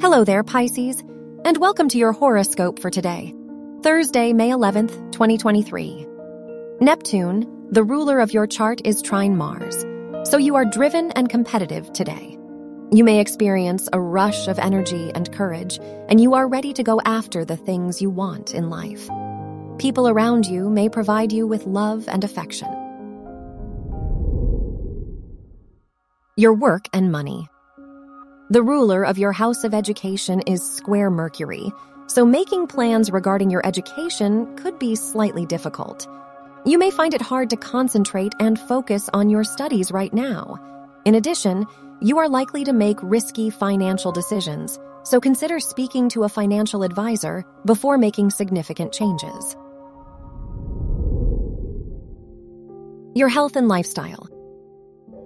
Hello there, Pisces, and welcome to your horoscope for today, Thursday, May 11th, 2023. Neptune, the ruler of your chart, is trine Mars, so you are driven and competitive today. You may experience a rush of energy and courage, and you are ready to go after the things you want in life. People around you may provide you with love and affection. Your work and money. The ruler of your house of education is square Mercury, so making plans regarding your education could be slightly difficult. You may find it hard to concentrate and focus on your studies right now. In addition, you are likely to make risky financial decisions, so consider speaking to a financial advisor before making significant changes. Your health and lifestyle.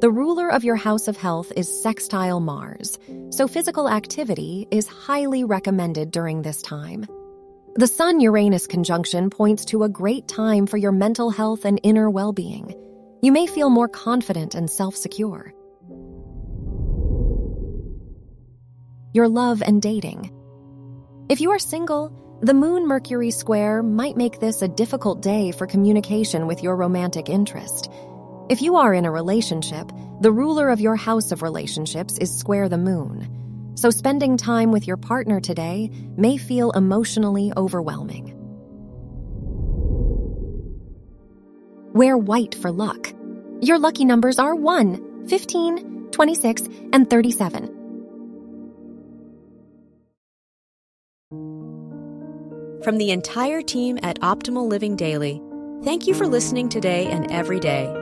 The ruler of your house of health is sextile Mars, so physical activity is highly recommended during this time. The Sun Uranus conjunction points to a great time for your mental health and inner well being. You may feel more confident and self secure. Your love and dating. If you are single, the Moon Mercury square might make this a difficult day for communication with your romantic interest. If you are in a relationship, the ruler of your house of relationships is square the moon. So spending time with your partner today may feel emotionally overwhelming. Wear white for luck. Your lucky numbers are 1, 15, 26, and 37. From the entire team at Optimal Living Daily, thank you for listening today and every day